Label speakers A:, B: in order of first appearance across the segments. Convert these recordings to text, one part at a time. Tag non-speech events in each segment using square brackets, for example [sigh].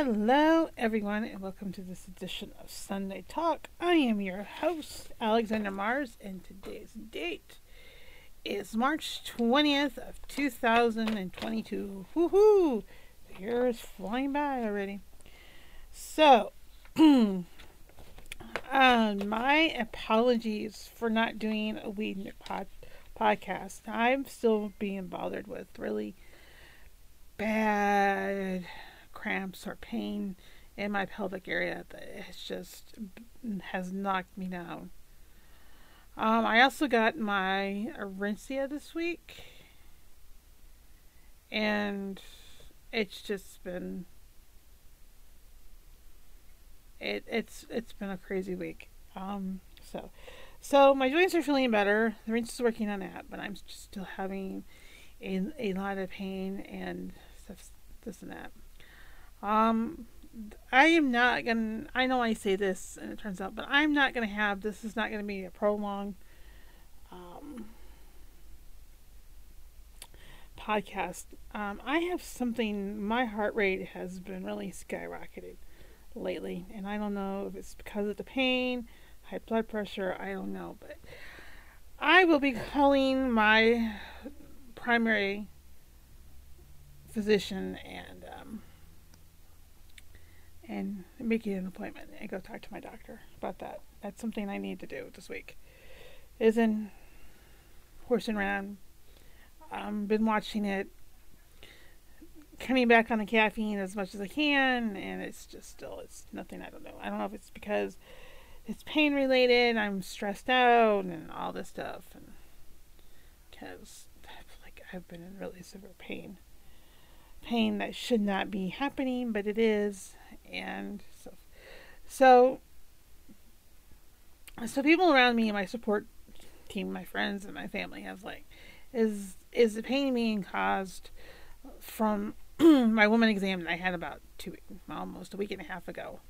A: Hello, everyone, and welcome to this edition of Sunday Talk. I am your host, Alexandra Mars, and today's date is March 20th of 2022. Woohoo! The year is flying by already. So, [clears throat] uh, my apologies for not doing a weed pod- podcast. I'm still being bothered with really bad cramps or pain in my pelvic area that it's just has knocked me down. Um, I also got my Orencia this week, and it's just been it it's it's been a crazy week. Um, so so my joints are feeling better. The Orencia is working on that, but I'm still having a a lot of pain and stuff, this and that. Um, I am not gonna. I know I say this, and it turns out, but I'm not gonna have. This is not gonna be a prolonged um, podcast. Um, I have something. My heart rate has been really skyrocketed lately, and I don't know if it's because of the pain, high blood pressure. I don't know, but I will be calling my primary physician and and making an appointment and go talk to my doctor about that. That's something I need to do this week. Isn't horsing around. Um, been watching it, coming back on the caffeine as much as I can, and it's just still it's nothing. I don't know. I don't know if it's because it's pain related. I'm stressed out and all this stuff, and because like I've been in really severe pain, pain that should not be happening, but it is, and so so so people around me, my support team, my friends and my family have like, is is the pain being caused from [clears throat] my woman exam that I had about two almost a week and a half ago?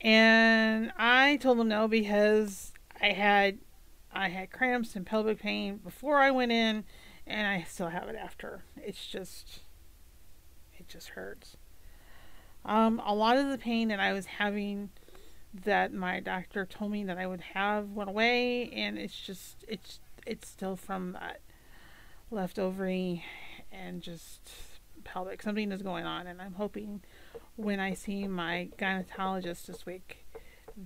A: And I told them no because I had I had cramps and pelvic pain before I went in, and I still have it after. It's just it just hurts. Um, a lot of the pain that I was having that my doctor told me that I would have went away, and it's just it's it's still from that left ovary and just pelvic. Something is going on, and I'm hoping when I see my gynecologist this week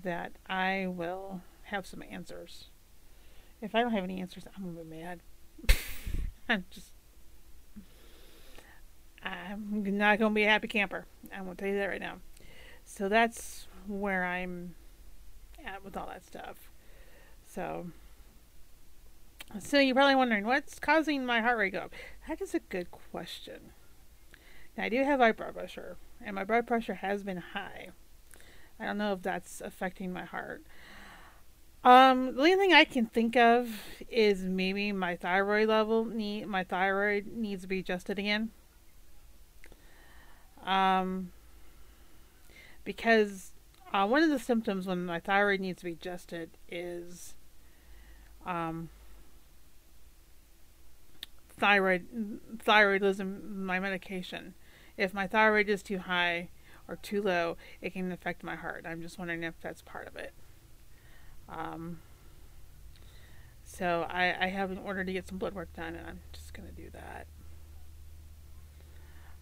A: that I will have some answers. If I don't have any answers, I'm gonna be mad. [laughs] I'm just I'm not going to be a happy camper. I'm going to tell you that right now. So that's where I'm at with all that stuff. So, so you're probably wondering what's causing my heart rate go up. That is a good question. Now, I do have high blood pressure, and my blood pressure has been high. I don't know if that's affecting my heart. Um, the only thing I can think of is maybe my thyroid level need my thyroid needs to be adjusted again. Um, because uh, one of the symptoms when my thyroid needs to be adjusted is um, thyroid thyroidism, my medication. If my thyroid is too high or too low, it can affect my heart. I'm just wondering if that's part of it. Um, so I, I have an order to get some blood work done, and I'm just to do that.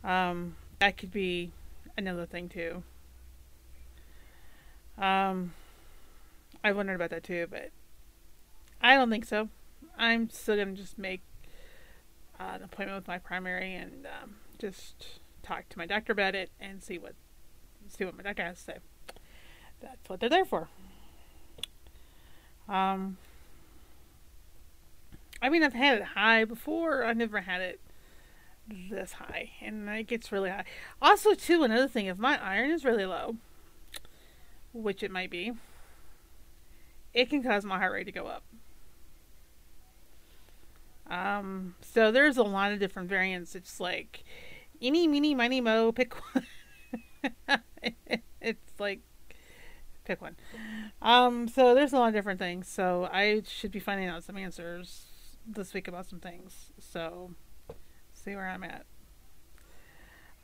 A: Um, that could be another thing too. Um, I wondered about that too, but I don't think so. I'm still gonna just make uh, an appointment with my primary and um, just talk to my doctor about it and see what see what my doctor has to say. That's what they're there for. Um, I mean, I've had it high before. I never had it this high, and it gets really high. Also, too, another thing, if my iron is really low, which it might be, it can cause my heart rate to go up. Um, so there's a lot of different variants. It's like any, meeny, miny, mo, pick one. [laughs] it's like pick one. Um, so there's a lot of different things. So I should be finding out some answers this week about some things. So see where I'm at.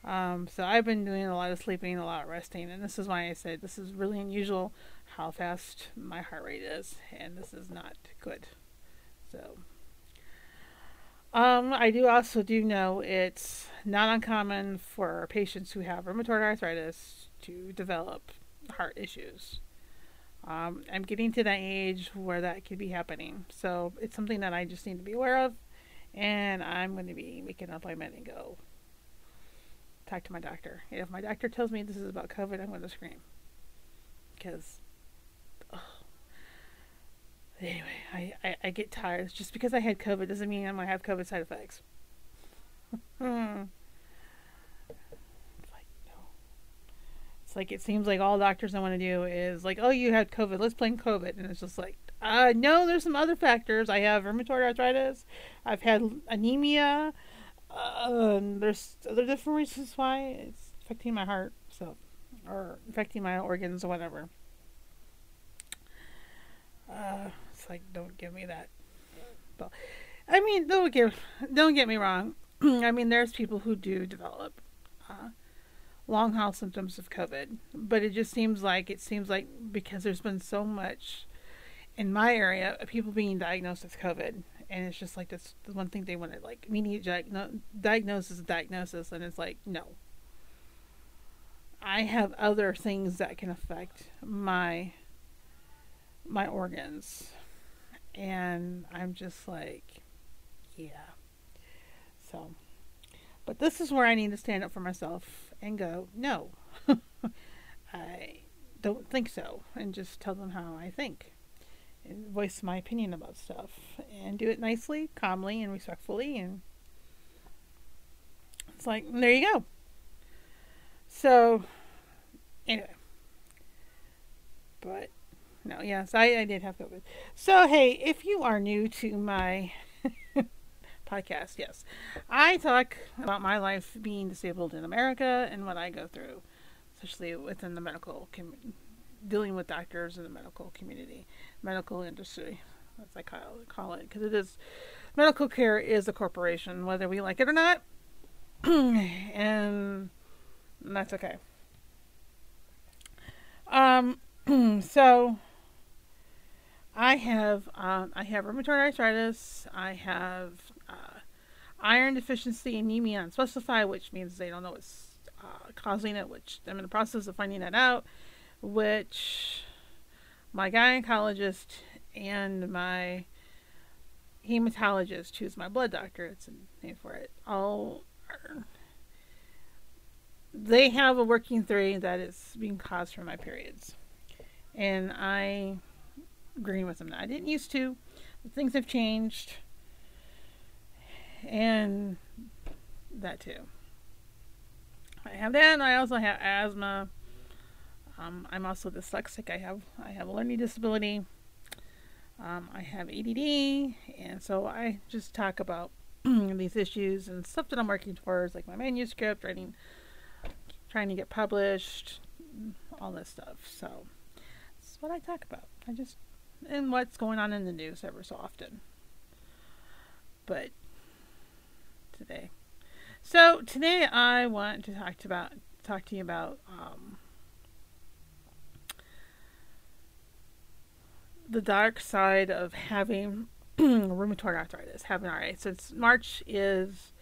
A: Um, so I've been doing a lot of sleeping, a lot of resting, and this is why I said this is really unusual how fast my heart rate is, and this is not good. So, um, I do also do know it's not uncommon for patients who have rheumatoid arthritis to develop heart issues. Um, I'm getting to that age where that could be happening, so it's something that I just need to be aware of, and I'm going to be making an appointment and go talk to my doctor. If my doctor tells me this is about COVID, I'm going to scream. Because, oh. anyway, I, I, I, get tired. Just because I had COVID doesn't mean I'm going to have COVID side effects. [laughs] hmm. It's like, no. It's like, it seems like all doctors I want to do is like, oh, you had COVID, let's blame COVID. And it's just like, uh, no, there's some other factors. I have rheumatoid arthritis. I've had anemia. Uh, there's other different reasons why it's affecting my heart, so or affecting my organs or whatever. Uh, it's like don't give me that. But I mean, don't get don't get me wrong. [clears throat] I mean, there's people who do develop uh, long haul symptoms of COVID, but it just seems like it seems like because there's been so much in my area people being diagnosed with COVID and it's just like this the one thing they want to like immediate diagno- diagnosis diagnosis and it's like no. I have other things that can affect my my organs and i'm just like yeah. So but this is where i need to stand up for myself and go no. [laughs] I don't think so and just tell them how i think voice my opinion about stuff and do it nicely, calmly, and respectfully. And it's like, there you go. So, anyway. But, no, yes, I, I did have COVID. So, hey, if you are new to my [laughs] podcast, yes, I talk about my life being disabled in America and what I go through, especially within the medical community dealing with doctors in the medical community, medical industry, as I call it, because it is medical care is a corporation, whether we like it or not, [clears throat] and that's okay. Um, [clears throat] so I have um, I have rheumatoid arthritis. I have uh, iron deficiency anemia unspecified, which means they don't know what's uh, causing it. Which I'm in the process of finding that out which my gynecologist and my hematologist, who's my blood doctor, it's a name for it, all are, they have a working theory that it's being caused from my periods. And I agree with them. I didn't used to, things have changed. And that too. I have that, and I also have asthma um, I'm also dyslexic. I have I have a learning disability. Um, I have ADD, and so I just talk about [clears throat] these issues and stuff that I'm working towards, like my manuscript, writing, trying to get published, all this stuff. So that's what I talk about. I just and what's going on in the news ever so often. But today, so today I want to talk to about talk to you about um, the dark side of having [clears throat] rheumatoid arthritis, having RA. Since March is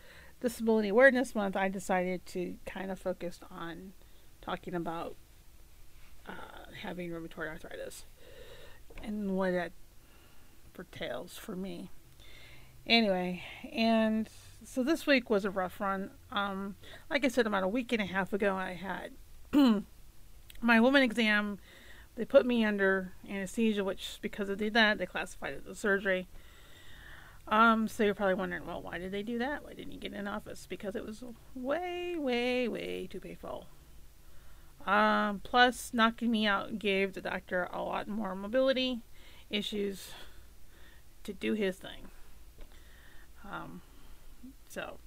A: Disability Awareness Month, I decided to kind of focus on talking about uh, having rheumatoid arthritis and what that pertains for me. Anyway, and so this week was a rough run. Um, like I said, about a week and a half ago, I had [clears throat] my woman exam they put me under anesthesia, which because of that, they classified it as surgery. Um, so you're probably wondering, well, why did they do that? Why didn't you get in office? Because it was way, way, way too painful. Um, plus, knocking me out gave the doctor a lot more mobility issues to do his thing. Um, so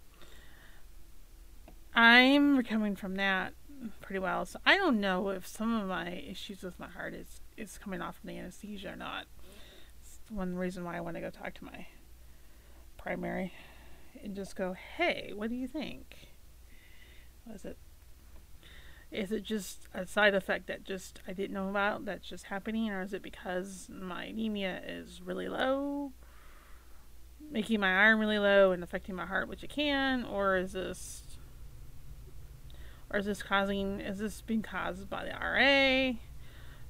A: I'm recovering from that pretty well. So I don't know if some of my issues with my heart is is coming off from the anesthesia or not. It's one reason why I want to go talk to my primary and just go, "Hey, what do you think?" is it is it just a side effect that just I didn't know about that's just happening, or is it because my anemia is really low, making my iron really low and affecting my heart, which it can, or is this or is this causing is this being caused by the RA,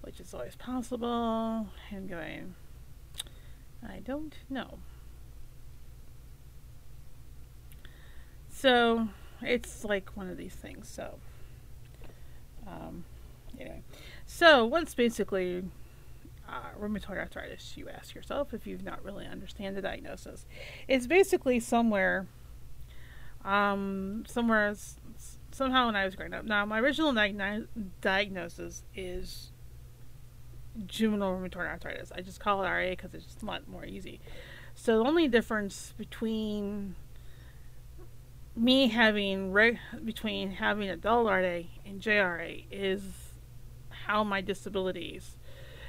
A: which is always possible, and going I don't know. So it's like one of these things. So um, anyway, so what's basically uh, rheumatoid arthritis? You ask yourself if you've not really understand the diagnosis. It's basically somewhere, um, somewhere somehow when I was growing up. Now my original diagno- diagnosis is juvenile rheumatoid arthritis. I just call it RA because it's just a lot more easy. So the only difference between me having reg- between having adult RA and JRA is how my disabilities,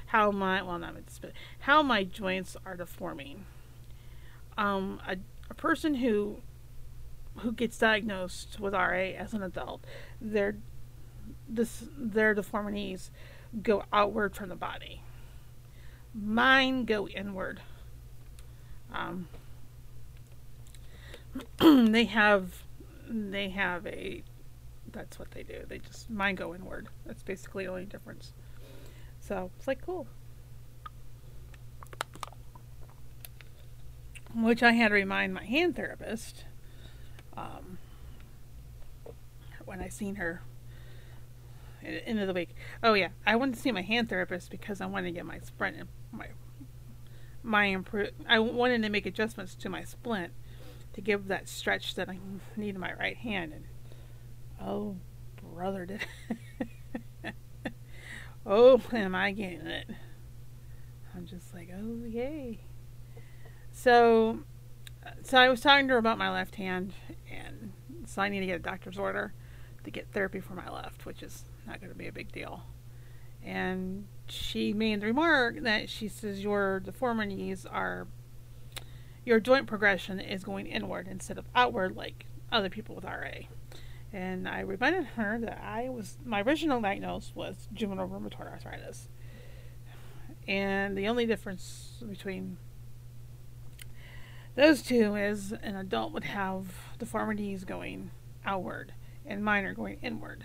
A: how my well not my disability, how my joints are deforming. Um, a, a person who who gets diagnosed with RA as an adult, their this their deformities go outward from the body. Mine go inward. Um, [clears throat] they have they have a that's what they do. They just mine go inward. That's basically the only difference. So it's like cool. Which I had to remind my hand therapist um, when I seen her end of the week. Oh yeah, I wanted to see my hand therapist because I wanted to get my splint my my improve. I wanted to make adjustments to my splint to give that stretch that I need in my right hand. And oh, brother, did [laughs] oh, am I getting it? I'm just like, oh, yay. So, so I was talking to her about my left hand, and so I need to get a doctor's order to get therapy for my left, which is not going to be a big deal. And she made the remark that she says your deformities are your joint progression is going inward instead of outward like other people with RA. And I reminded her that I was my original diagnosis was juvenile rheumatoid arthritis. And the only difference between those two is an adult would have deformities going outward and mine are going inward.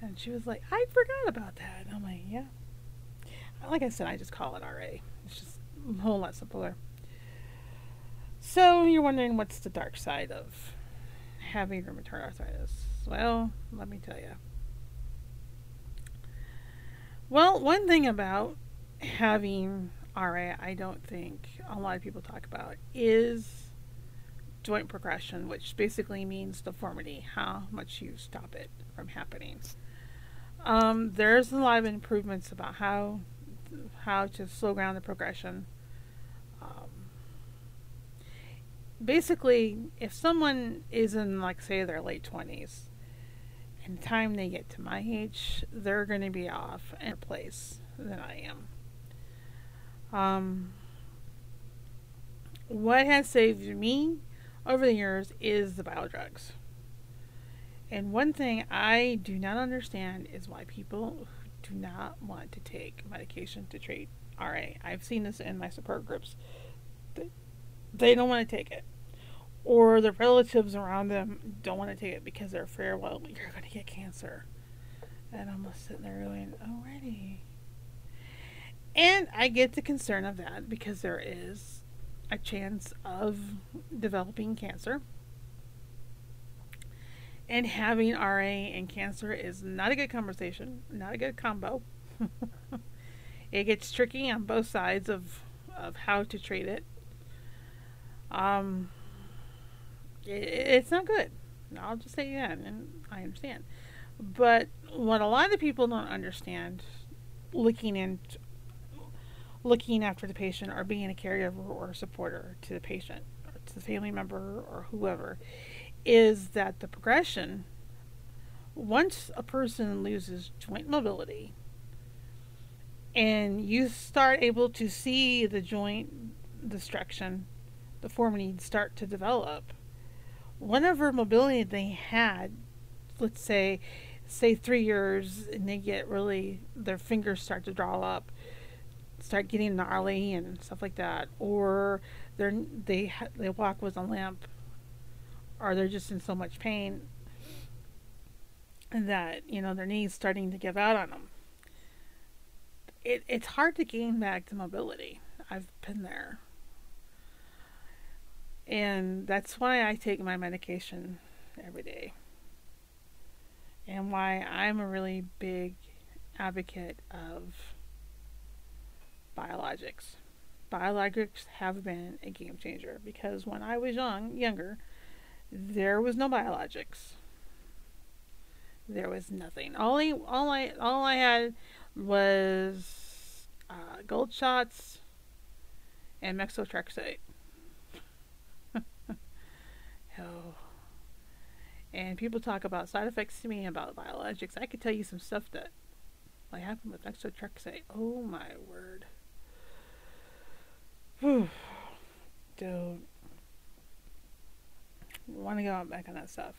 A: And she was like, I forgot about that. And I'm like, yeah. Like I said, I just call it RA. It's just a whole lot simpler. So you're wondering what's the dark side of having rheumatoid arthritis? Well, let me tell you. Well, one thing about having RA, I don't think a lot of people talk about is joint progression, which basically means deformity, how much you stop it from happening. Um, there's a lot of improvements about how how to slow down the progression basically, if someone is in, like, say, their late 20s, and the time they get to my age, they're going to be off in a place than I am. Um, what has saved me over the years is the bio drugs. And one thing I do not understand is why people do not want to take medication to treat RA. I've seen this in my support groups they don't want to take it. Or the relatives around them don't want to take it because they're afraid, well, you're going to get cancer. And I'm just sitting there going, already. And I get the concern of that because there is a chance of developing cancer. And having RA and cancer is not a good conversation, not a good combo. [laughs] it gets tricky on both sides of, of how to treat it um, it, it's not good. I'll just say that, and I understand. But what a lot of people don't understand, looking in, looking after the patient, or being a caregiver or a supporter to the patient, or to the family member, or whoever, is that the progression. Once a person loses joint mobility, and you start able to see the joint destruction the deformity start to develop, whatever mobility they had let's say, say three years, and they get really their fingers start to draw up, start getting gnarly and stuff like that, or they're they they walk with a limp, or they're just in so much pain that you know their knees starting to give out on them. It it's hard to gain back the mobility. I've been there. And that's why I take my medication every day. And why I'm a really big advocate of biologics. Biologics have been a game changer because when I was young, younger, there was no biologics. There was nothing. All I, all I, all I had was uh, gold shots and methotrexate. [laughs] oh. And people talk about side effects to me about biologics. I could tell you some stuff that like happened with methotrexate. Oh my word. Don't want to go back on that stuff.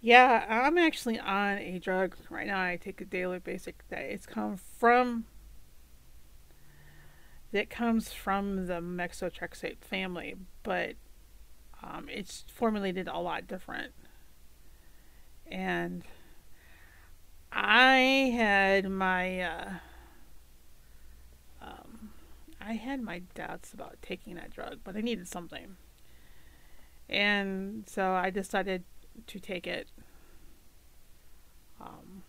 A: Yeah, I'm actually on a drug right now. I take a daily basic that it's come from that comes from the methotrexate family, but um, it's formulated a lot different. And I had my uh, I had my doubts about taking that drug, but I needed something, and so I decided to take it. Um,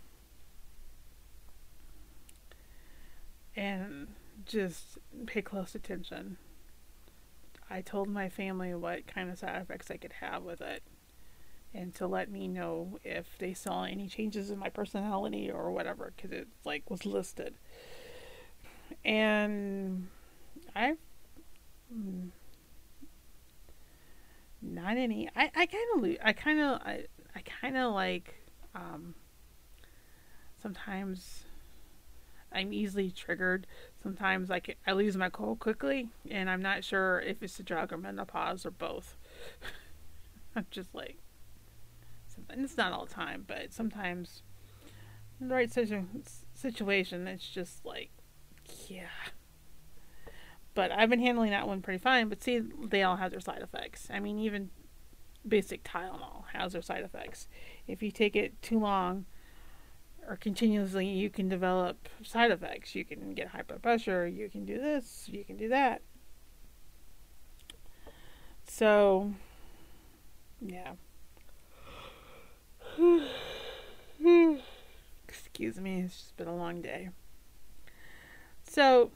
A: and just pay close attention. I told my family what kind of side effects I could have with it and to let me know if they saw any changes in my personality or whatever because it like was listed and i mm, not any i i kind of i kind of i i kind of like um sometimes I'm easily triggered. Sometimes I, can, I lose my cool quickly, and I'm not sure if it's the drug or menopause or both. [laughs] I'm just like, and it's not all the time, but sometimes in the right situation, it's just like, yeah. But I've been handling that one pretty fine. But see, they all have their side effects. I mean, even basic Tylenol has their side effects. If you take it too long, or continuously, you can develop side effects. You can get high blood pressure, you can do this, you can do that. So, yeah. [sighs] Excuse me, it's just been a long day. So,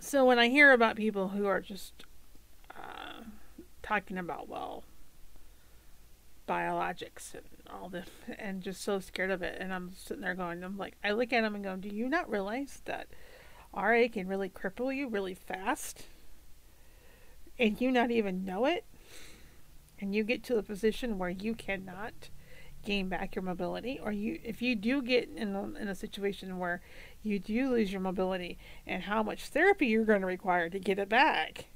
A: so when I hear about people who are just uh, talking about, well, biologics and all this and just so scared of it and i'm sitting there going i'm like i look at them and go do you not realize that ra can really cripple you really fast? And you not even know it? And you get to a position where you cannot gain back your mobility or you if you do get in a, in a situation where you do lose your mobility and how much therapy you're going to require to get it back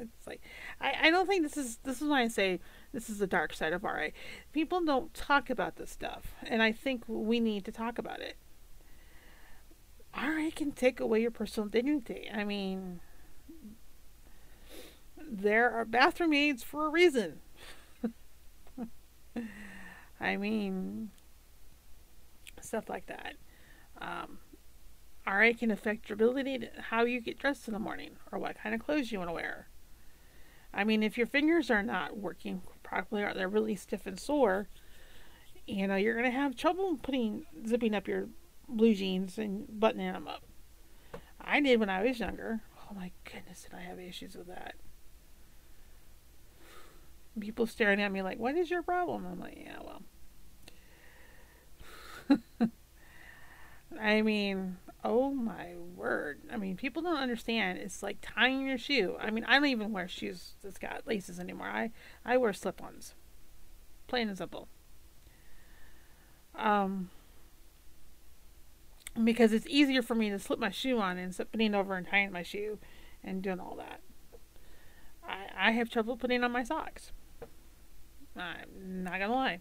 A: it's like I, I don't think this is this is why I say this is the dark side of RA. People don't talk about this stuff, and I think we need to talk about it. RA can take away your personal dignity. I mean, there are bathroom aids for a reason. I mean, stuff like that. Um, RA can affect your ability to how you get dressed in the morning or what kind of clothes you want to wear. I mean, if your fingers are not working properly or they're really stiff and sore, you know, you're going to have trouble putting, zipping up your blue jeans and buttoning them up. I did when I was younger. Oh my goodness, did I have issues with that? People staring at me like, what is your problem? I'm like, yeah, well. [laughs] I mean, Oh my word. I mean, people don't understand. It's like tying your shoe. I mean, I don't even wear shoes that's got laces anymore. I, I wear slip ons. Plain and simple. Um, because it's easier for me to slip my shoe on of putting over and tying my shoe and doing all that. I, I have trouble putting on my socks. I'm not gonna lie.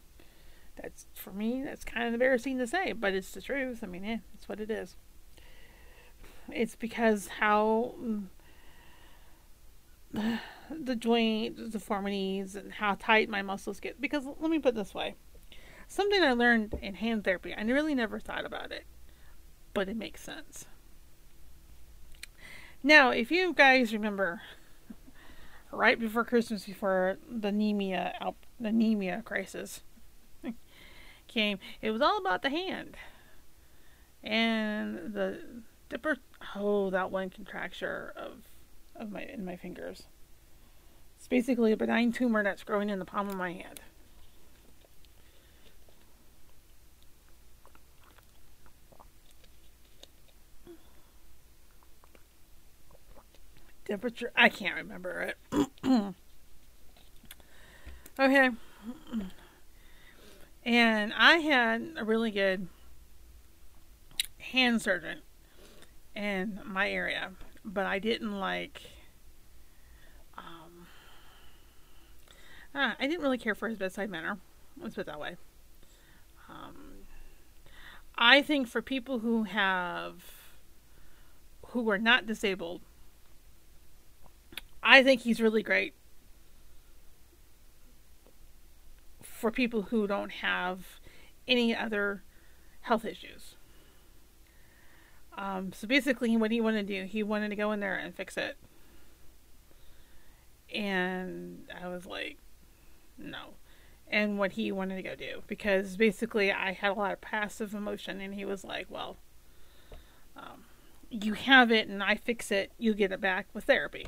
A: That's for me. That's kind of embarrassing to say, but it's the truth. I mean, yeah, it's what it is. It's because how mm, [sighs] the joint deformities and how tight my muscles get. Because let me put this way something I learned in hand therapy, I really never thought about it, but it makes sense. Now, if you guys remember, right before Christmas, before the anemia, the anemia crisis came, it was all about the hand and the dipper. Oh, that one contracture of of my in my fingers. It's basically a benign tumor that's growing in the palm of my hand. Temperature, I can't remember it. [clears throat] okay. And I had a really good hand surgeon in my area but I didn't like. Um, uh, I didn't really care for his bedside manner. Let's put it that way. Um, I think for people who have, who are not disabled, I think he's really great for people who don't have any other health issues. Um, so basically, what he wanted to do, he wanted to go in there and fix it. And I was like, no. And what he wanted to go do. Because basically, I had a lot of passive emotion, and he was like, well, um, you have it and I fix it, you get it back with therapy.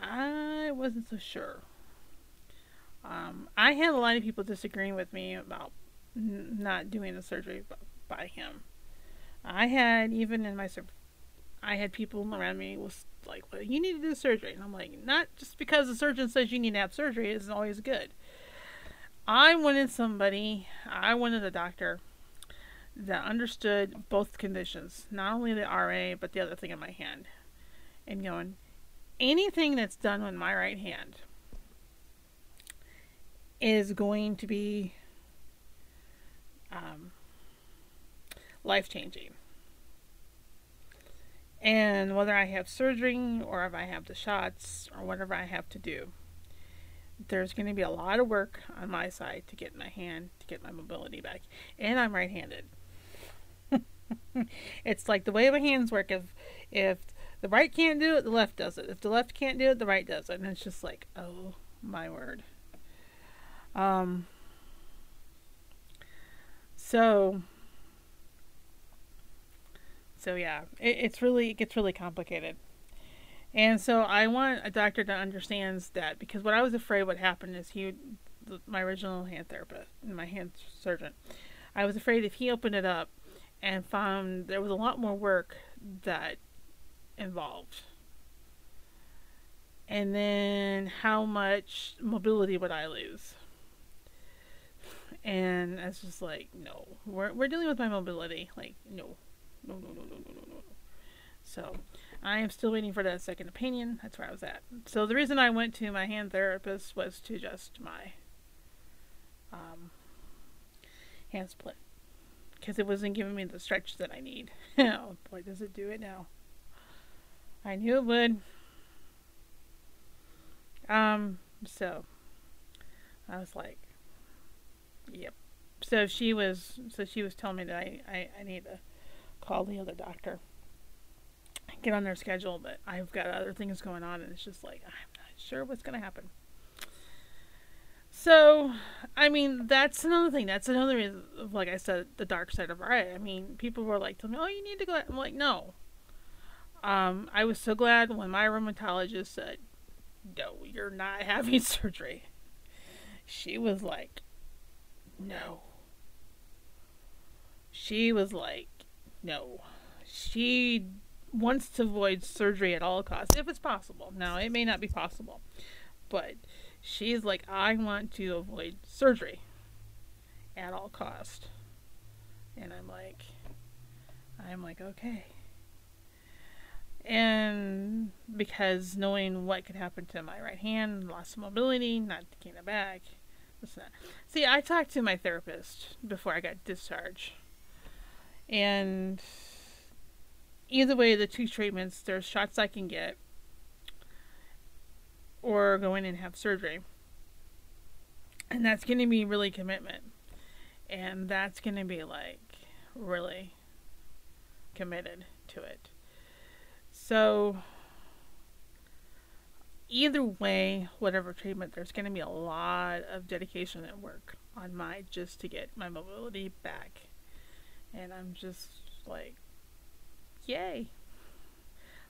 A: I wasn't so sure. Um, I had a lot of people disagreeing with me about n- not doing the surgery by him. I had even in my I had people around me was like, "Well, you need to do surgery," and I'm like, "Not just because the surgeon says you need to have surgery isn't always good." I wanted somebody, I wanted a doctor that understood both conditions, not only the RA but the other thing in my hand, and going, anything that's done with my right hand is going to be um, life changing. And whether I have surgery or if I have the shots or whatever I have to do, there's going to be a lot of work on my side to get my hand, to get my mobility back. And I'm right handed. [laughs] it's like the way my hands work. If, if the right can't do it, the left does it. If the left can't do it, the right does it. And it's just like, oh my word. Um, so so yeah, it, it's really it gets really complicated. And so I want a doctor that understands that because what I was afraid would happen is he, my original hand therapist, my hand surgeon, I was afraid if he opened it up and found there was a lot more work that involved. And then how much mobility would I lose? And it's just like, no, we're, we're dealing with my mobility. Like, no, no, no, no, no, no, no, no. So I am still waiting for that second opinion. That's where I was at. So the reason I went to my hand therapist was to adjust my um, hand split because it wasn't giving me the stretch that I need. [laughs] oh boy, does it do it now? I knew it would. Um, so I was like, yep. So she was, so she was telling me that I, I, I need to call the other doctor, get on their schedule, but I've got other things going on, and it's just like I'm not sure what's going to happen. So, I mean, that's another thing. That's another reason, like I said, the dark side of art. I mean, people were like, telling me, oh, you need to go. I'm like, no. Um, I was so glad when my rheumatologist said, no, you're not having [laughs] surgery. She was like, no. She was like, no. She wants to avoid surgery at all costs, if it's possible. Now, it may not be possible, but she's like, I want to avoid surgery at all cost. And I'm like, I'm like, okay. And because knowing what could happen to my right hand, loss of mobility, not getting it back, [laughs] See, I talked to my therapist before I got discharged, and either way, the two treatments, there's shots I can get, or go in and have surgery, and that's going to be really commitment, and that's going to be like really committed to it. So either way, whatever treatment, there's going to be a lot of dedication and work on my just to get my mobility back. And I'm just like, yay.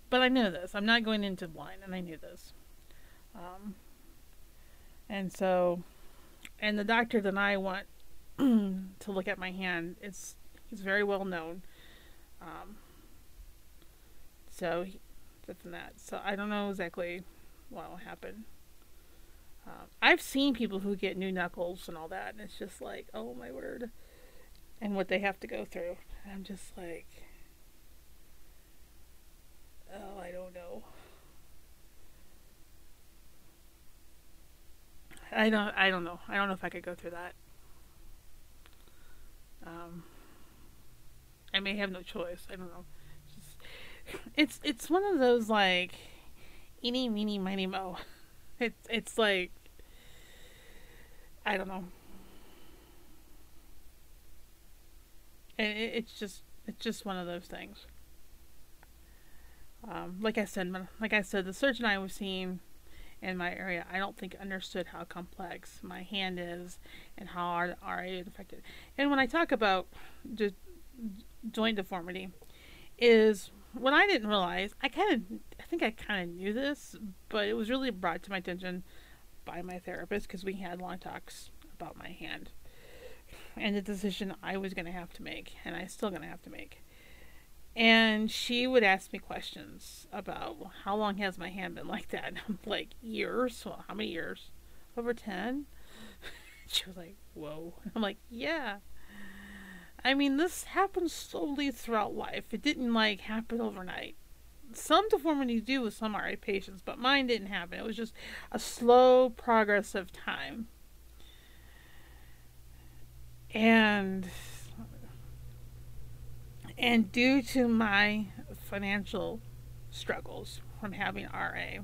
A: But I know this. I'm not going into blind, and I knew this. Um, and so, and the doctor that I want [clears throat] to look at my hand, it's he's very well known. Um, so, he, and that. So I don't know exactly what will happen. Um, I've seen people who get new knuckles and all that, and it's just like, oh my word, and what they have to go through. And I'm just like, oh, I don't know. I don't. I don't know. I don't know if I could go through that. Um, I may have no choice. I don't know. Just, it's it's one of those like eeny, meeny, miny, mo. It's it's like I don't know. And it, it's just it's just one of those things. Um, like I said, like I said, the surgeon I was seeing in my area, I don't think understood how complex my hand is and how RA is affected. And when I talk about just joint deformity, is what I didn't realize, I kind of, I think I kind of knew this, but it was really brought to my attention by my therapist because we had long talks about my hand and the decision I was going to have to make, and I still going to have to make. And she would ask me questions about well, how long has my hand been like that? And [laughs] I'm like, years? Well, how many years? Over 10? [laughs] she was like, whoa. [laughs] I'm like, yeah. I mean, this happens slowly throughout life. It didn't like happen overnight. Some deformities do with some RA patients, but mine didn't happen. It was just a slow progress of time. And and due to my financial struggles from having RA,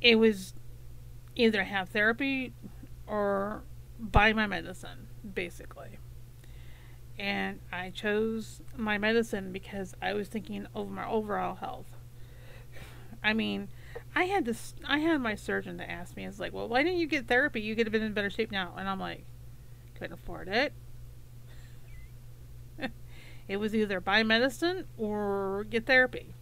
A: it was either have therapy or buy my medicine, basically and I chose my medicine because I was thinking of my overall health. I mean, I had this. I had my surgeon to ask me, "It's like, well, why didn't you get therapy? You could have been in better shape now." And I'm like, couldn't afford it. [laughs] it was either buy medicine or get therapy.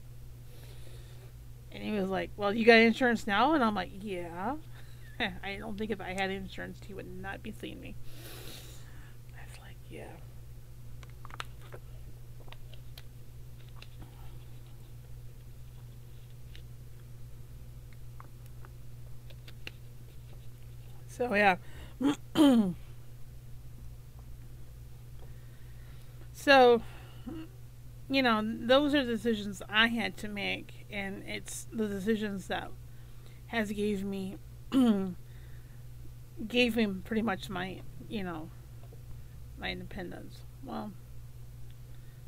A: And he was like, "Well, you got insurance now?" And I'm like, "Yeah." [laughs] I don't think if I had insurance, he would not be seeing me. I was like, "Yeah." So yeah. [clears throat] so you know, those are the decisions I had to make and it's the decisions that has gave me [clears throat] gave me pretty much my, you know, my independence. Well,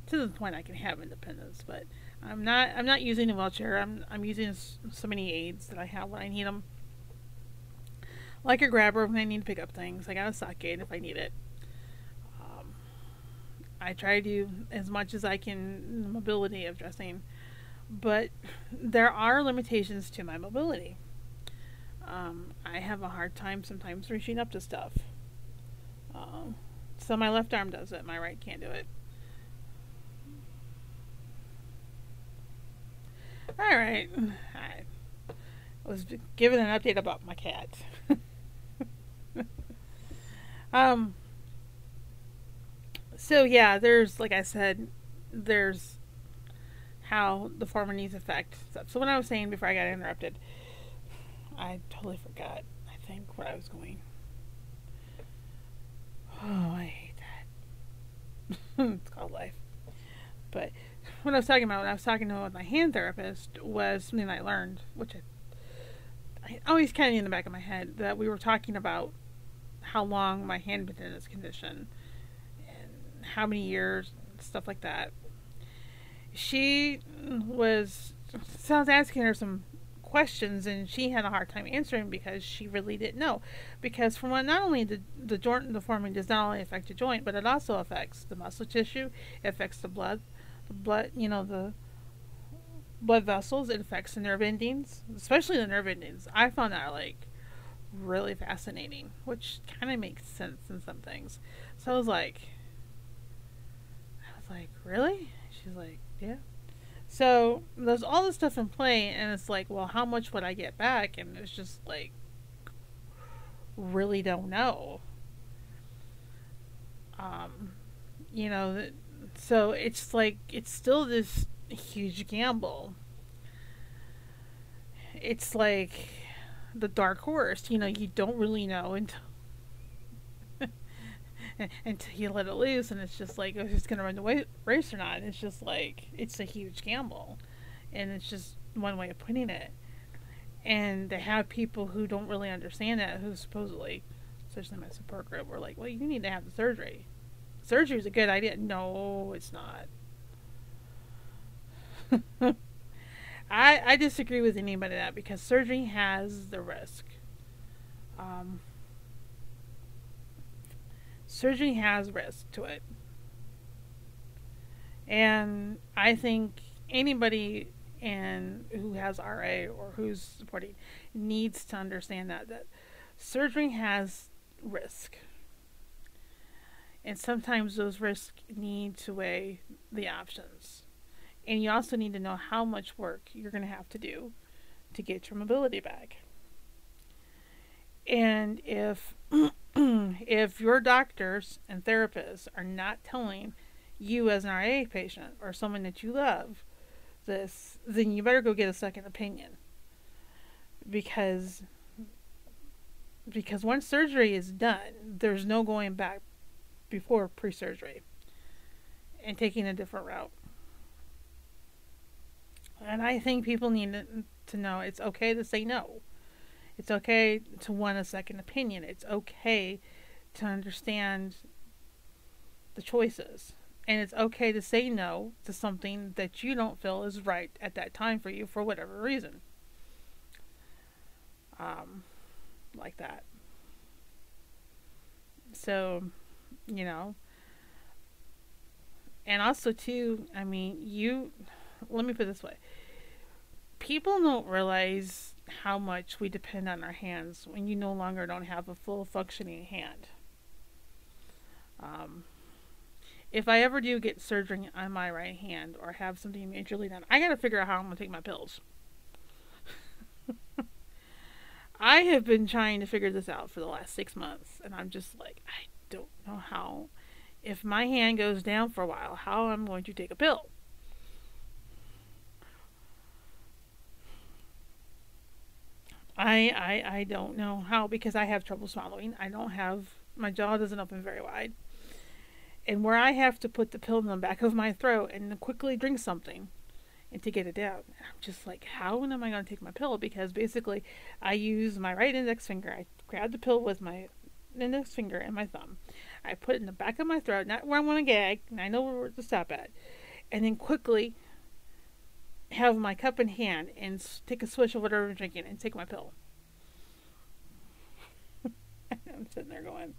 A: to the point I can have independence, but I'm not I'm not using a wheelchair. I'm I'm using so many aids that I have when I need them like a grabber when I need to pick up things. I got a sock gate if I need it. Um, I try to do as much as I can mobility of dressing, but there are limitations to my mobility. Um, I have a hard time sometimes reaching up to stuff. Um, so my left arm does it, my right can't do it. All right. I was given an update about my cat. [laughs] Um. So yeah, there's like I said, there's how the deformities affect stuff. So when I was saying before I got interrupted, I totally forgot. I think where I was going. Oh, I hate that. [laughs] it's called life. But what I was talking about when I was talking to my hand therapist was something I learned, which I, I always kind of in the back of my head that we were talking about how long my hand been in this condition and how many years, stuff like that. She was, so I was asking her some questions and she had a hard time answering because she really didn't know. Because from what not only the the joint deforming does not only affect the joint, but it also affects the muscle tissue, it affects the blood, the blood, you know, the blood vessels, it affects the nerve endings, especially the nerve endings. I found that like really fascinating, which kind of makes sense in some things. So I was like, I was like, really? She's like, yeah. So there's all this stuff in play, and it's like, well, how much would I get back? And it's just like, really don't know. Um, you know, so it's like it's still this huge gamble. It's like the dark horse. You know, you don't really know until [laughs] until you let it loose, and it's just like, it's going to run the race or not? It's just like, it's a huge gamble. And it's just one way of putting it. And they have people who don't really understand that, who supposedly, especially my support group, were like, well, you need to have the surgery. Surgery is a good idea. No, it's not. [laughs] I, I disagree with anybody that because surgery has the risk. Um, surgery has risk to it. And I think anybody in who has RA or who's supporting needs to understand that that surgery has risk. And sometimes those risks need to weigh the options. And you also need to know how much work you're going to have to do to get your mobility back. And if [clears throat] if your doctors and therapists are not telling you as an RA patient or someone that you love this, then you better go get a second opinion. Because because once surgery is done, there's no going back before pre-surgery and taking a different route. And I think people need to know it's okay to say no. It's okay to want a second opinion. It's okay to understand the choices. And it's okay to say no to something that you don't feel is right at that time for you for whatever reason. Um, like that. So, you know. And also, too, I mean, you. Let me put this way people don't realize how much we depend on our hands when you no longer don't have a full functioning hand. Um, if I ever do get surgery on my right hand or have something majorly done, I gotta figure out how I'm gonna take my pills. [laughs] I have been trying to figure this out for the last six months, and I'm just like, I don't know how. If my hand goes down for a while, how am I'm going to take a pill. I, I I don't know how because I have trouble swallowing. I don't have my jaw doesn't open very wide. And where I have to put the pill in the back of my throat and quickly drink something and to get it down. I'm just like, how am I going to take my pill? Because basically, I use my right index finger. I grab the pill with my index finger and my thumb. I put it in the back of my throat, not where I want to gag, and I know where to stop at. And then quickly have my cup in hand and take a swish of whatever I'm drinking and take my pill. [laughs] I'm sitting there going,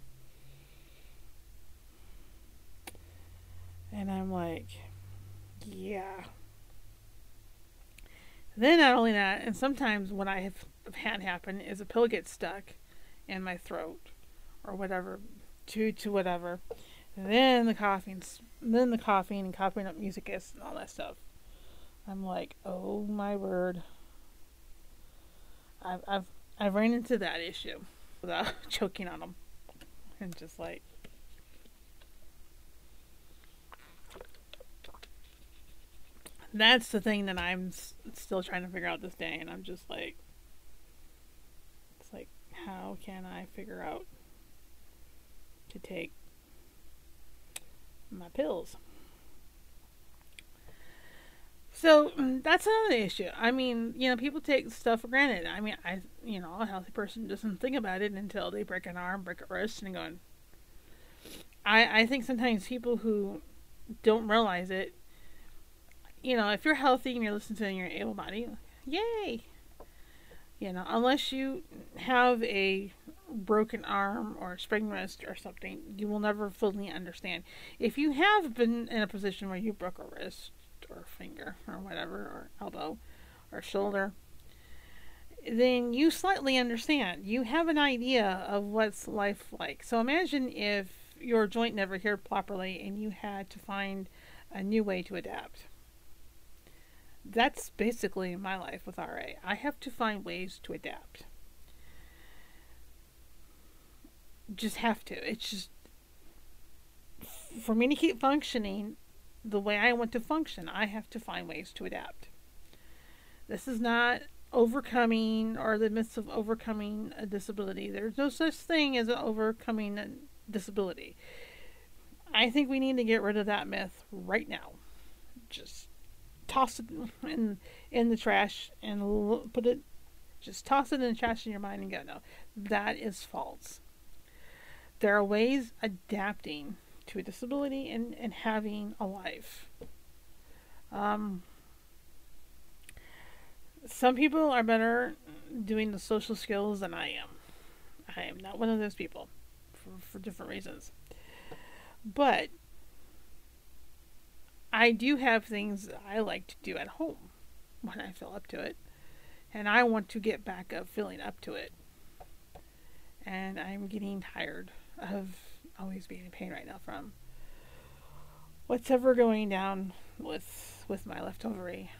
A: and I'm like, yeah. Then not only that, and sometimes what I have had happen is a pill gets stuck in my throat or whatever, to to whatever. then the coughing, then the coughing and coughing up mucus and all that stuff. I'm like, oh my word. I've I've I've ran into that issue without [laughs] choking on them, and just like. That's the thing that I'm s- still trying to figure out this day, and I'm just like, it's like, how can I figure out to take my pills? So mm, that's another issue. I mean, you know, people take stuff for granted. I mean, I, you know, a healthy person doesn't think about it until they break an arm, break a wrist, and going. I I think sometimes people who don't realize it, you know, if you're healthy and you're listening to and you're able bodied, yay. You know, unless you have a broken arm or sprained wrist or something, you will never fully understand. If you have been in a position where you broke a wrist or finger or whatever, or elbow or shoulder, then you slightly understand. You have an idea of what's life like. So imagine if your joint never healed properly and you had to find a new way to adapt. That's basically my life with RA. I have to find ways to adapt. Just have to. It's just for me to keep functioning the way I want to function, I have to find ways to adapt. This is not overcoming or the myths of overcoming a disability. There's no such thing as overcoming a disability. I think we need to get rid of that myth right now. Just toss it in in the trash and put it just toss it in the trash in your mind and go no that is false there are ways adapting to a disability and, and having a life um, some people are better doing the social skills than i am i am not one of those people for, for different reasons but I do have things I like to do at home when I feel up to it. And I want to get back of feeling up to it. And I'm getting tired of always be in pain right now from what's ever going down with with my left ovary.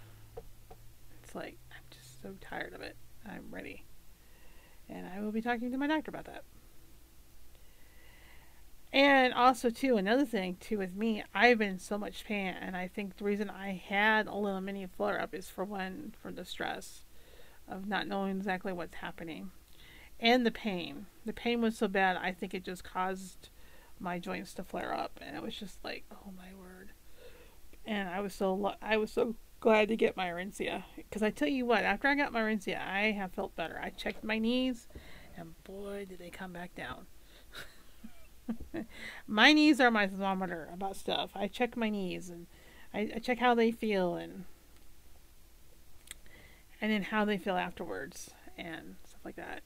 A: It's like I'm just so tired of it. I'm ready. And I will be talking to my doctor about that. And also, too, another thing too with me, I've been in so much pain, and I think the reason I had a little mini flare up is for one, for the stress of not knowing exactly what's happening, and the pain. The pain was so bad, I think it just caused my joints to flare up, and it was just like, oh my word. And I was so I was so glad to get my Orencia because I tell you what, after I got my Orencia, I have felt better. I checked my knees, and boy, did they come back down [laughs] my knees are my thermometer about stuff. I check my knees and I, I check how they feel and and then how they feel afterwards and stuff like that.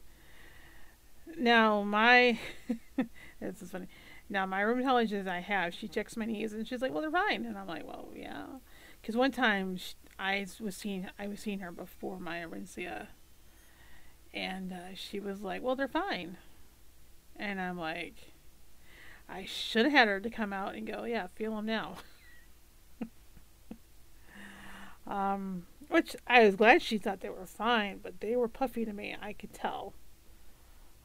A: Now my [laughs] this is funny. Now my rheumatologist I have, she checks my knees and she's like, "Well, they're fine," and I'm like, "Well, yeah," because one time she, I was seeing I was seeing her before my Orencia, and uh, she was like, "Well, they're fine," and I'm like, I should have had her to come out and go, yeah, feel them now. [laughs] um, which I was glad she thought they were fine, but they were puffy to me. I could tell.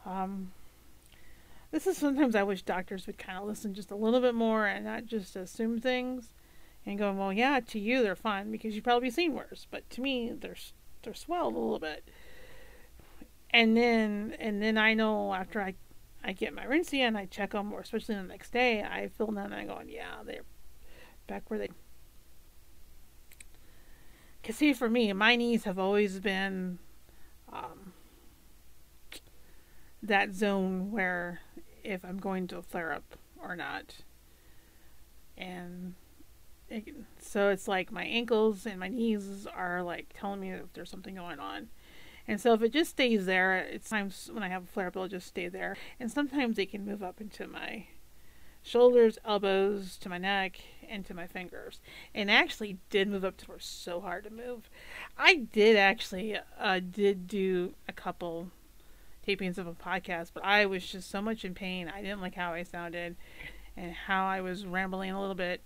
A: Um, this is sometimes I wish doctors would kind of listen just a little bit more and not just assume things and go, well, yeah, to you they're fine because you've probably seen worse, but to me they're they're swelled a little bit. And then and then I know after I I get my Orencia and I check them, or especially the next day, I feel them and I'm going, yeah, they're back where they. Because, see, for me, my knees have always been um, that zone where if I'm going to flare up or not. And it, so it's like my ankles and my knees are like telling me if there's something going on. And so if it just stays there, it's times when I have a flare up, it'll just stay there. And sometimes it can move up into my shoulders, elbows, to my neck, and to my fingers. And actually did move up to where so hard to move. I did actually uh, did do a couple tapings of a podcast, but I was just so much in pain. I didn't like how I sounded and how I was rambling a little bit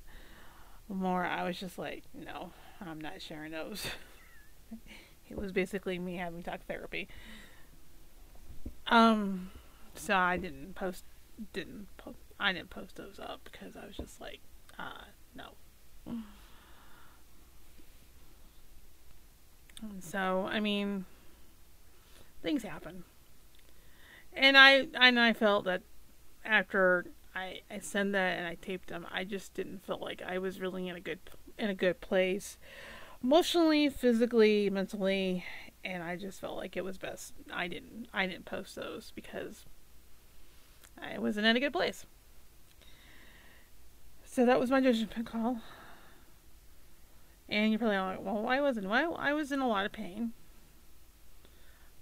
A: more. I was just like, no, I'm not sharing those. [laughs] It was basically me having talk therapy. Um, so I didn't post, didn't po- I didn't post those up because I was just like, uh, no. So I mean, things happen, and I and I felt that after I I sent that and I taped them, I just didn't feel like I was really in a good in a good place emotionally, physically, mentally, and I just felt like it was best I didn't I didn't post those because I wasn't in a good place. So that was my judgment call. And you're probably like, well, why wasn't? Well, I was in a lot of pain.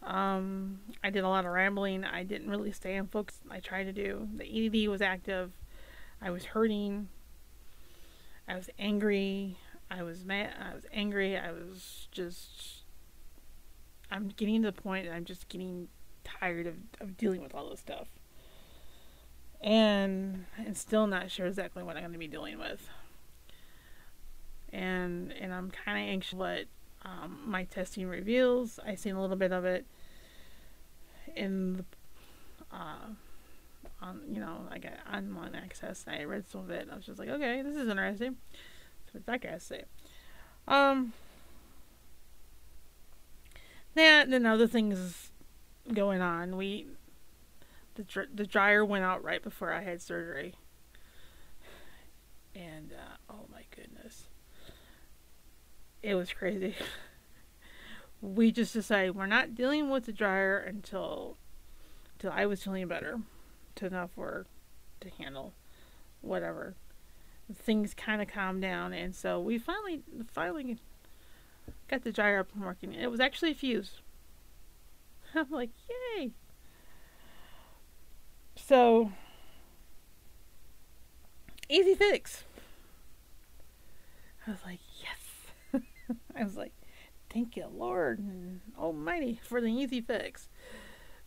A: Um, I did a lot of rambling. I didn't really stay in focus. I tried to do. The ED was active. I was hurting. I was angry. I was mad. I was angry. I was just. I'm getting to the point that I'm just getting tired of, of dealing with all this stuff. And and still not sure exactly what I'm going to be dealing with. And and I'm kind of anxious what um, my testing reveals. I've seen a little bit of it in the uh, on you know I got online access. I read some of it. I was just like, okay, this is interesting. So what that guy has say. Um, that and other things going on. We the dr- the dryer went out right before I had surgery, and uh, oh my goodness, it was crazy. [laughs] we just decided we're not dealing with the dryer until until I was feeling better, to enough for to handle whatever. Things kind of calmed down, and so we finally finally got the dryer up and working. It was actually a fuse. [laughs] I'm like, yay! So, easy fix. I was like, yes. [laughs] I was like, thank you, Lord and Almighty, for the easy fix.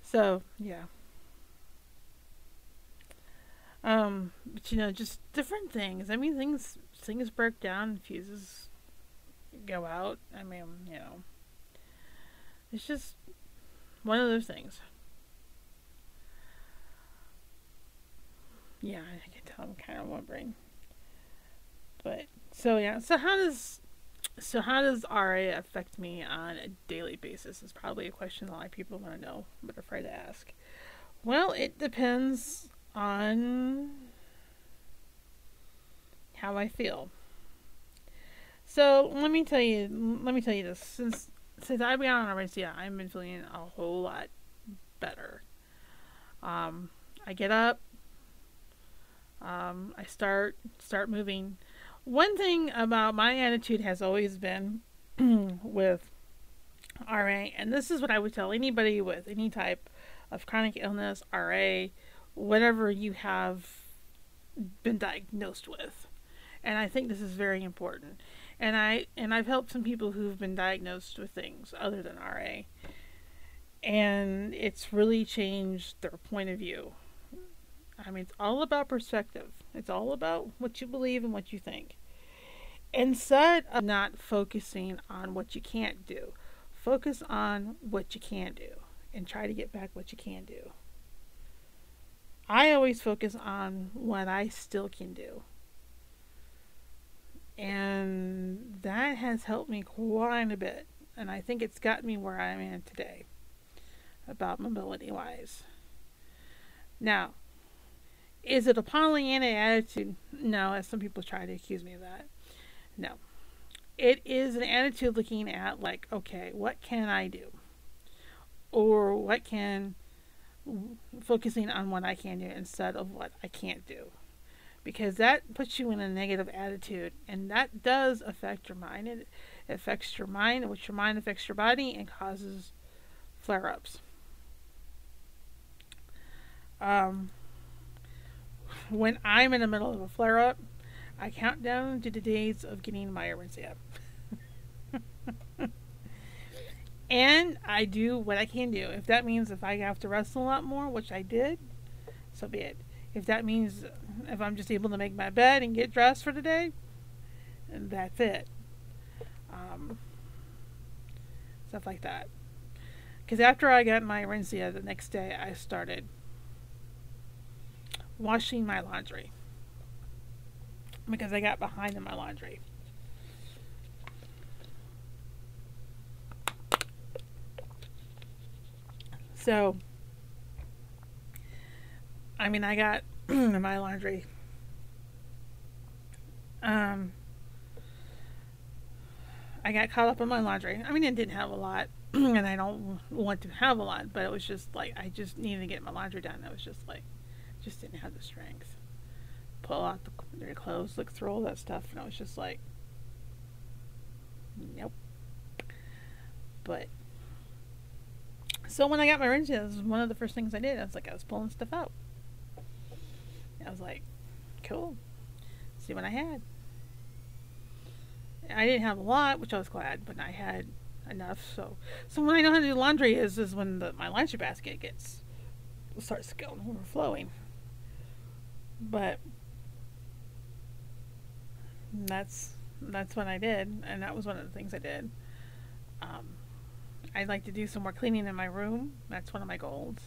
A: So, yeah. Um, but you know, just different things. I mean, things things break down, fuses go out. I mean, you know, it's just one of those things. Yeah, I can tell I'm kind of wondering. But so yeah, so how does so how does RA affect me on a daily basis? Is probably a question a lot of people want to know, but afraid to ask. Well, it depends on how I feel. So let me tell you, let me tell you this. Since since I've been on Orencia, I've been feeling a whole lot better. Um, I get up. Um, I start start moving one thing about my attitude has always been [clears throat] with RA, and this is what I would tell anybody with any type of chronic illness, RA, whatever you have been diagnosed with. And I think this is very important. And I and I've helped some people who've been diagnosed with things other than RA. And it's really changed their point of view. I mean, it's all about perspective. It's all about what you believe and what you think. Instead of not focusing on what you can't do, focus on what you can do and try to get back what you can do. I always focus on what I still can do. And that has helped me quite a bit. And I think it's gotten me where I am today about mobility wise. Now, is it a Pollyanna attitude? No, as some people try to accuse me of that. No. It is an attitude looking at, like, okay, what can I do? Or what can, focusing on what I can do instead of what I can't do. Because that puts you in a negative attitude, and that does affect your mind. It affects your mind, which your mind affects your body and causes flare ups. Um, when I'm in the middle of a flare up, I count down to the days of getting my Orencia. [laughs] and I do what I can do. If that means if I have to wrestle a lot more, which I did, so be it. If that means if I'm just able to make my bed and get dressed for the day, that's it. Um, stuff like that. Because after I got my Orencia the next day, I started washing my laundry because I got behind in my laundry. So, I mean, I got [clears throat] my laundry. Um, I got caught up in my laundry. I mean, I didn't have a lot, [clears throat] and I don't want to have a lot, but it was just like I just needed to get my laundry done. I was just like, just didn't have the strength. Pull out the, your clothes, look through all that stuff, and I was just like, nope. But so when I got my Orencia, it was one of the first things I did. I was like, I was pulling stuff out. I was like, cool. See what I had. I didn't have a lot, which I was glad, but I had enough. So, so when I know how to do laundry is is when the, my laundry basket gets starts going overflowing. But that's that's what I did, and that was one of the things I did. Um, I'd like to do some more cleaning in my room. That's one of my goals.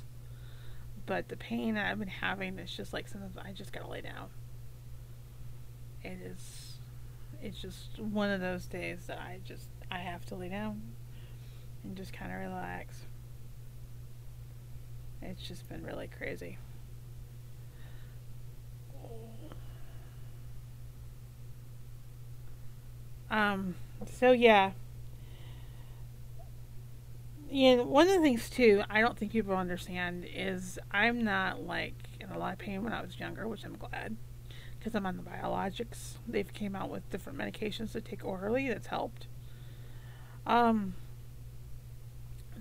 A: But the pain I've been having is just like sometimes I just gotta lay down. It is it's just one of those days that I just I have to lay down and just kind of relax. It's just been really crazy. Um so yeah. Yeah, one of the things too, I don't think people understand is I'm not like in a lot of pain when I was younger, which I'm glad because I'm on the biologics. They've came out with different medications to take orally that's helped. Um,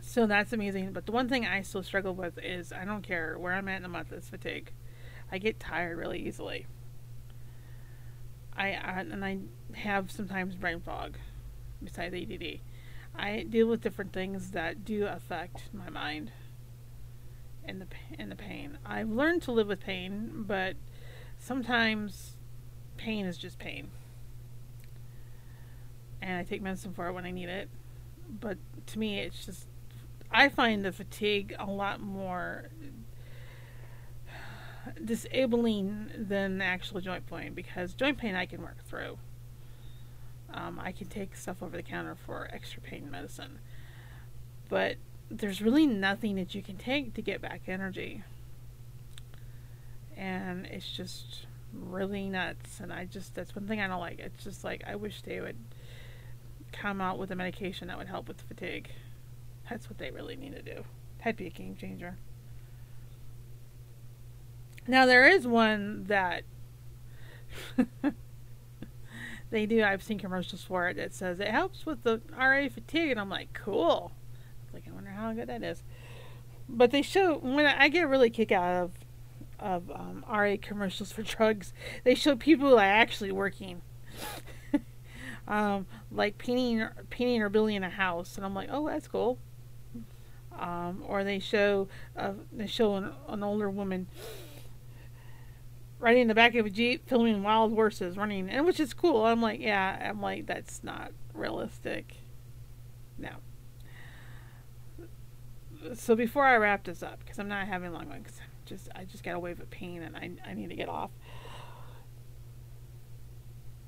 A: so that's amazing. But the one thing I still struggle with is I don't care where I'm at in the month is fatigue. I get tired really easily. I, I and I have sometimes brain fog, besides ADD. I deal with different things that do affect my mind and the and the pain. I've learned to live with pain, but sometimes pain is just pain. And I take medicine for it when I need it. But to me, it's just, I find the fatigue a lot more disabling than actual joint pain because joint pain I can work through. Um, I can take stuff over the counter for extra pain medicine. But there's really nothing that you can take to get back energy and it's just really nuts. And I just that's one thing I don't like. It's just like I wish they would come out with a medication that would help with fatigue. That's what they really need to do. That'd be a game changer. Now there is one that [laughs] they do. I've seen commercials for it that says it helps with the RA fatigue, and I'm like, cool. Like I wonder how good that is. But they show when I get really kick out of of um, RA commercials for drugs. They show people actually working, [laughs] um, like painting, painting or building a house, and I'm like, oh, that's cool. Um, or they show uh, they show an, an older woman riding in the back of a jeep filming wild horses running and which is cool. I'm like yeah i'm like that's not realistic. No. So before i wrap this up because i'm not having long ones, just i just got a wave of pain and I, I need to get off.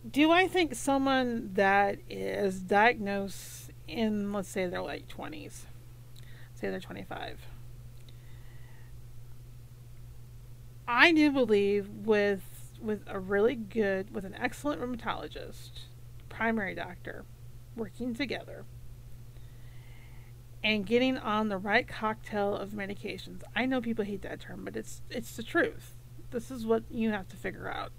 A: Do i think someone that is diagnosed in let's say their late 20s say they're 25 I do believe with with a really good with an excellent rheumatologist, primary doctor, working together and getting on the right cocktail of medications. I know people hate that term, but it's it's the truth. This is what you have to figure out.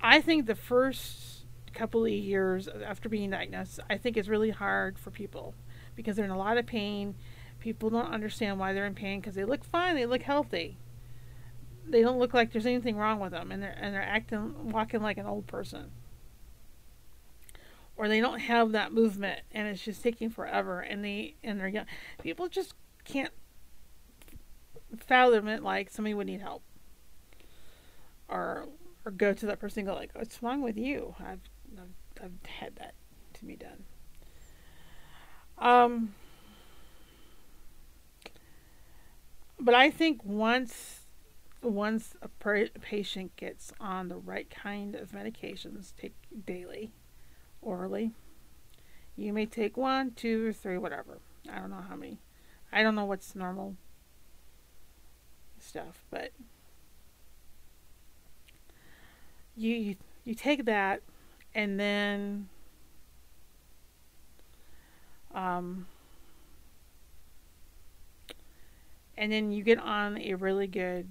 A: I think the first couple of years after being diagnosed, I think it's really hard for people because they're in a lot of pain. People don't understand why they're in pain because they look fine, they look healthy. They don't look like there's anything wrong with them, and they're and they're acting, walking like an old person. Or they don't have that movement and it's just taking forever and they and they're young. People just can't fathom it like somebody would need help. Or or go to that person and go like what's wrong with you? I've i've, I've had that to be done. Um but i think once once a patient gets on the right kind of medications take daily orally. You may take one, two, or three, whatever. I don't know how many. I don't know what's normal stuff, but you you, you take that and then Um, and then you get on a really good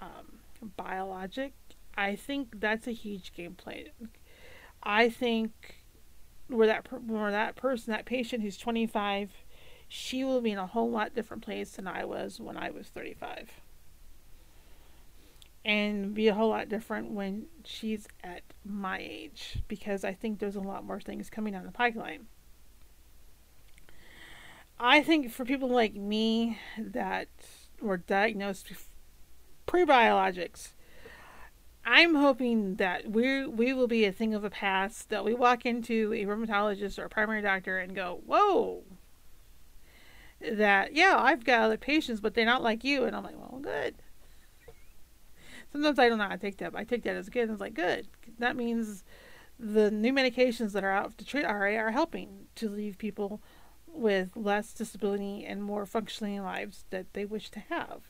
A: um, biologic. I think that's a huge gameplay. I think where that where that person, that patient who's 25, she will be in a whole lot different place than I was when I was 35. And be a whole lot different when she's at my age because I think there's a lot more things coming down the pipeline. I think for people like me that were diagnosed pre-biologics, I'm hoping that we we will be a thing of the past. That we walk into a rheumatologist or a primary doctor and go, "Whoa!" That yeah, I've got other patients, but they're not like you. And I'm like, "Well, good." Sometimes I don't know to take that. I take that as good. And it's like, good. That means the new medications that are out to treat RA are helping to leave people with less disability and more functioning lives that they wish to have.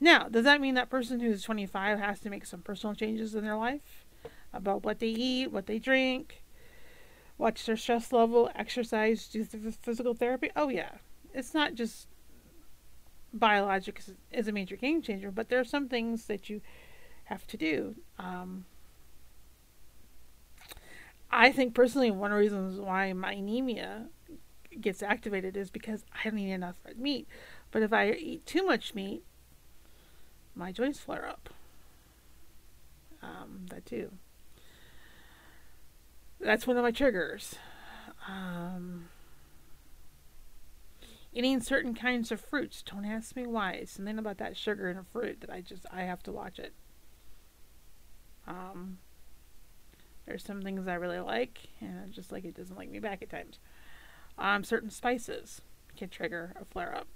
A: Now, does that mean that person who's 25 has to make some personal changes in their life about what they eat, what they drink, watch their stress level, exercise, do physical therapy? Oh, yeah. It's not just biologic is a major game changer, but there are some things that you have to do. Um, I think personally, one of the reasons why my anemia gets activated is because I don't eat enough red meat. But if I eat too much meat, my joints flare up. Um, that too. That's one of my triggers. Um, eating certain kinds of fruits. Don't ask me why. It's something about that sugar in a fruit that I just I have to watch it. Um, there's some things I really like, and just like it doesn't like me back at times. Um, certain spices can trigger a flare up.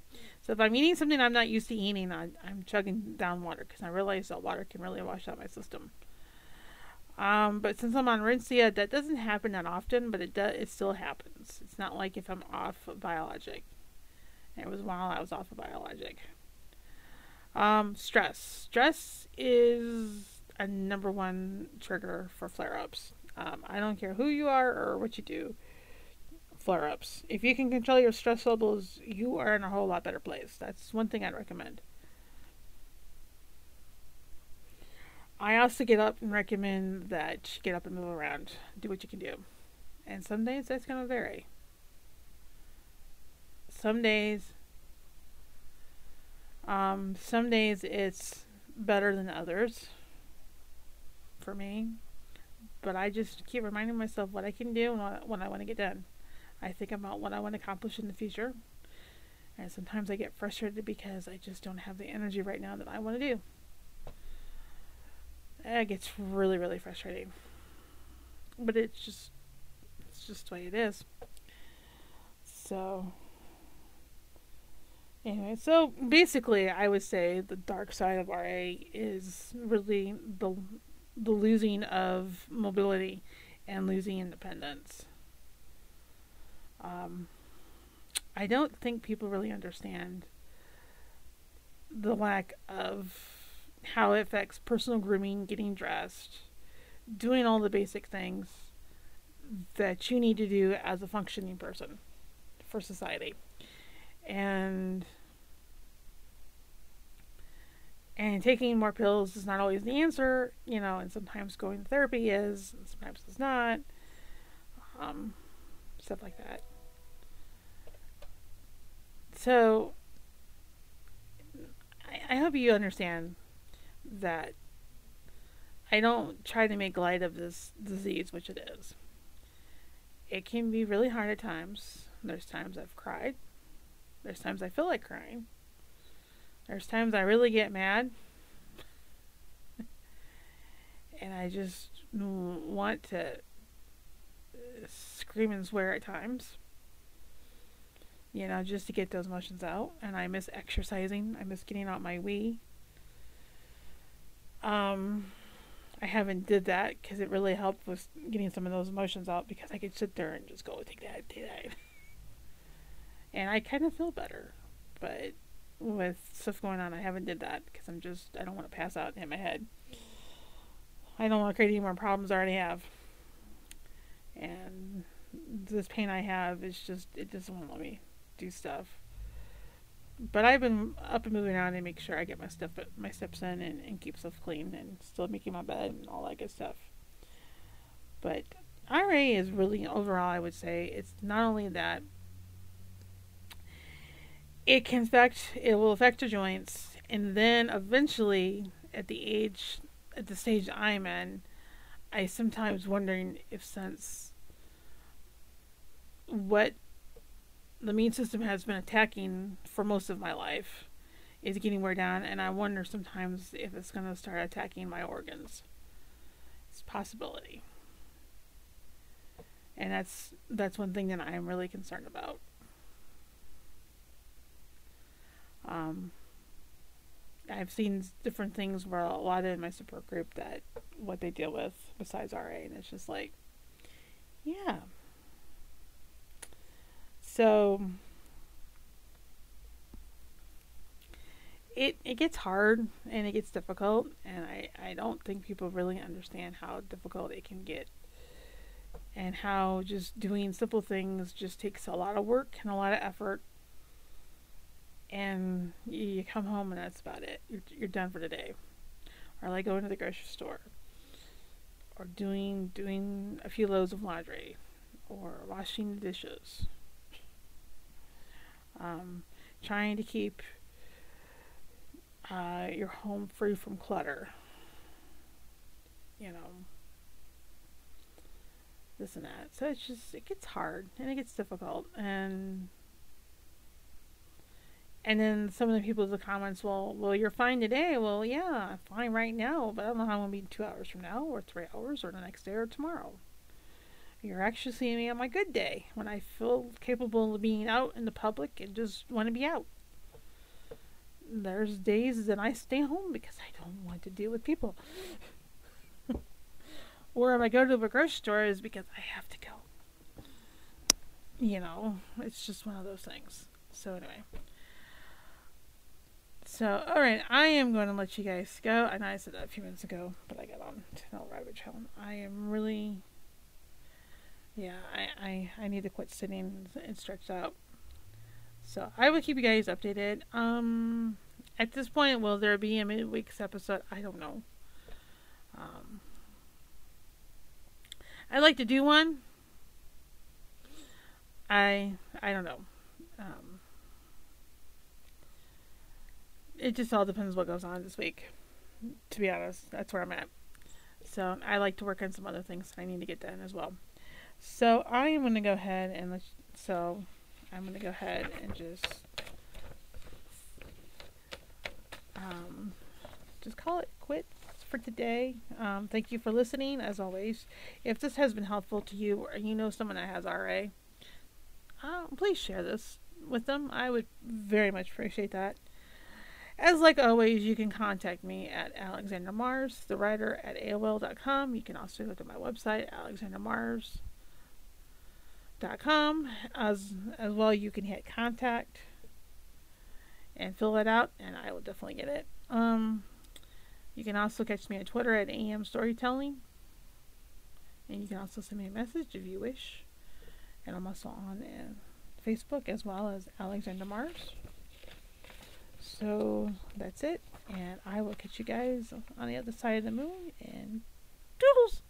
A: So if I'm eating something I'm not used to eating, I, am chugging down water because I realize that water can really wash out my system. Um, but since I'm on Orencia, that doesn't happen that often, but it does. It still happens. It's not like if I'm off of biologic. It was while I was off of biologic. Um, stress. Stress is a number one trigger for flare ups. Um, I don't care who you are or what you do flare ups. If you can control your stress levels, you are in a whole lot better place. That's one thing I'd recommend. I also get up and recommend that you get up and move around, do what you can do. And some days that's going to vary. Some days, um, some days it's better than others for me. But I just keep reminding myself what I can do and what I want to get done. I think about what I want to accomplish in the future. And sometimes I get frustrated because I just don't have the energy right now that I want to do. It gets really, really frustrating. But it's just it's just the way it is. So anyway, so basically I would say the dark side of RA is really the the losing of mobility and losing independence. Um, I don't think people really understand the lack of how it affects personal grooming, getting dressed, doing all the basic things that you need to do as a functioning person for society. And and taking more pills is not always the answer, you know, and sometimes going to therapy is, sometimes it's not. Um, stuff like that. So, I, I hope you understand that I don't try to make light of this disease, which it is. It can be really hard at times. There's times I've cried. There's times I feel like crying. There's times I really get mad. [laughs] and I just want to scream and swear at times you know, just to get those emotions out. And I miss exercising. I miss getting out my Wii. Um, I haven't did that because it really helped with getting some of those emotions out because I could sit there and just go take that, take [laughs] that, and I kind of feel better. But with stuff going on, I haven't did that because I'm just I don't want to pass out hit my head. I don't want to create any more problems I already have. And this pain I have is just it doesn't want to let me do stuff. But I've been up and moving around and make sure I get my stuff my steps in and, and keep stuff clean and still making my bed and all that good stuff. But RA is really overall I would say it's not only that it can affect it will affect your joints and then eventually at the age at the stage I'm in I sometimes wondering if since what the immune system has been attacking for most of my life is getting wear down, and I wonder sometimes if it's going to start attacking my organs. It's a possibility, and that's that's one thing that I am really concerned about. Um, I've seen different things where a lot in my support group that what they deal with besides RA, and it's just like, yeah, so it it gets hard and it gets difficult and I, I don't think people really understand how difficult it can get. And how just doing simple things just takes a lot of work and a lot of effort. And you come home and that's about it. You're, you're done for the day. Or like going to the grocery store or doing doing a few loads of laundry or washing the dishes um, trying to keep uh, your home free from clutter. You know, this and that. So it's just it gets hard and it gets difficult and and then some of the people in the comments, well, well, you're fine today. Well, yeah, I'm fine right now, but I don't know how I'm gonna be two hours from now, or three hours, or the next day, or tomorrow. You're actually seeing me on my good day when I feel capable of being out in the public and just want to be out. There's days that I stay home because I don't want to deal with people. [laughs] or if I go to the grocery store is because I have to go. You know, it's just one of those things. So anyway. So, alright, I am going to let you guys go. I know I said that a few minutes ago, but I got on to no rabbit trail. I am really yeah, I, I, I need to quit sitting and stretch out. So I will keep you guys updated. Um, at this point, will there be a midweek's episode? I don't know. Um, I'd like to do one. I I don't know. Um, it just all depends what goes on this week. To be honest, that's where I'm at. So I like to work on some other things that I need to get done as well. So I am going to go ahead and let's, so I'm going to go ahead and just um, just call it quit for today. Um, thank you for listening, as always. If this has been helpful to you or you know someone that has RA, uh, please share this with them. I would very much appreciate that. As like always, you can contact me at Alexandra Mars, the writer at AOL.com. You can also go to my website, Alexandra Mars com. As, as well, you can hit contact and fill it out, and I will definitely get it. Um, you can also catch me on Twitter at AM Storytelling. And you can also send me a message if you wish. And I'm also on uh, Facebook as well as Alexandra Mars. So that's it. And I will catch you guys on the other side of the moon. And doodles!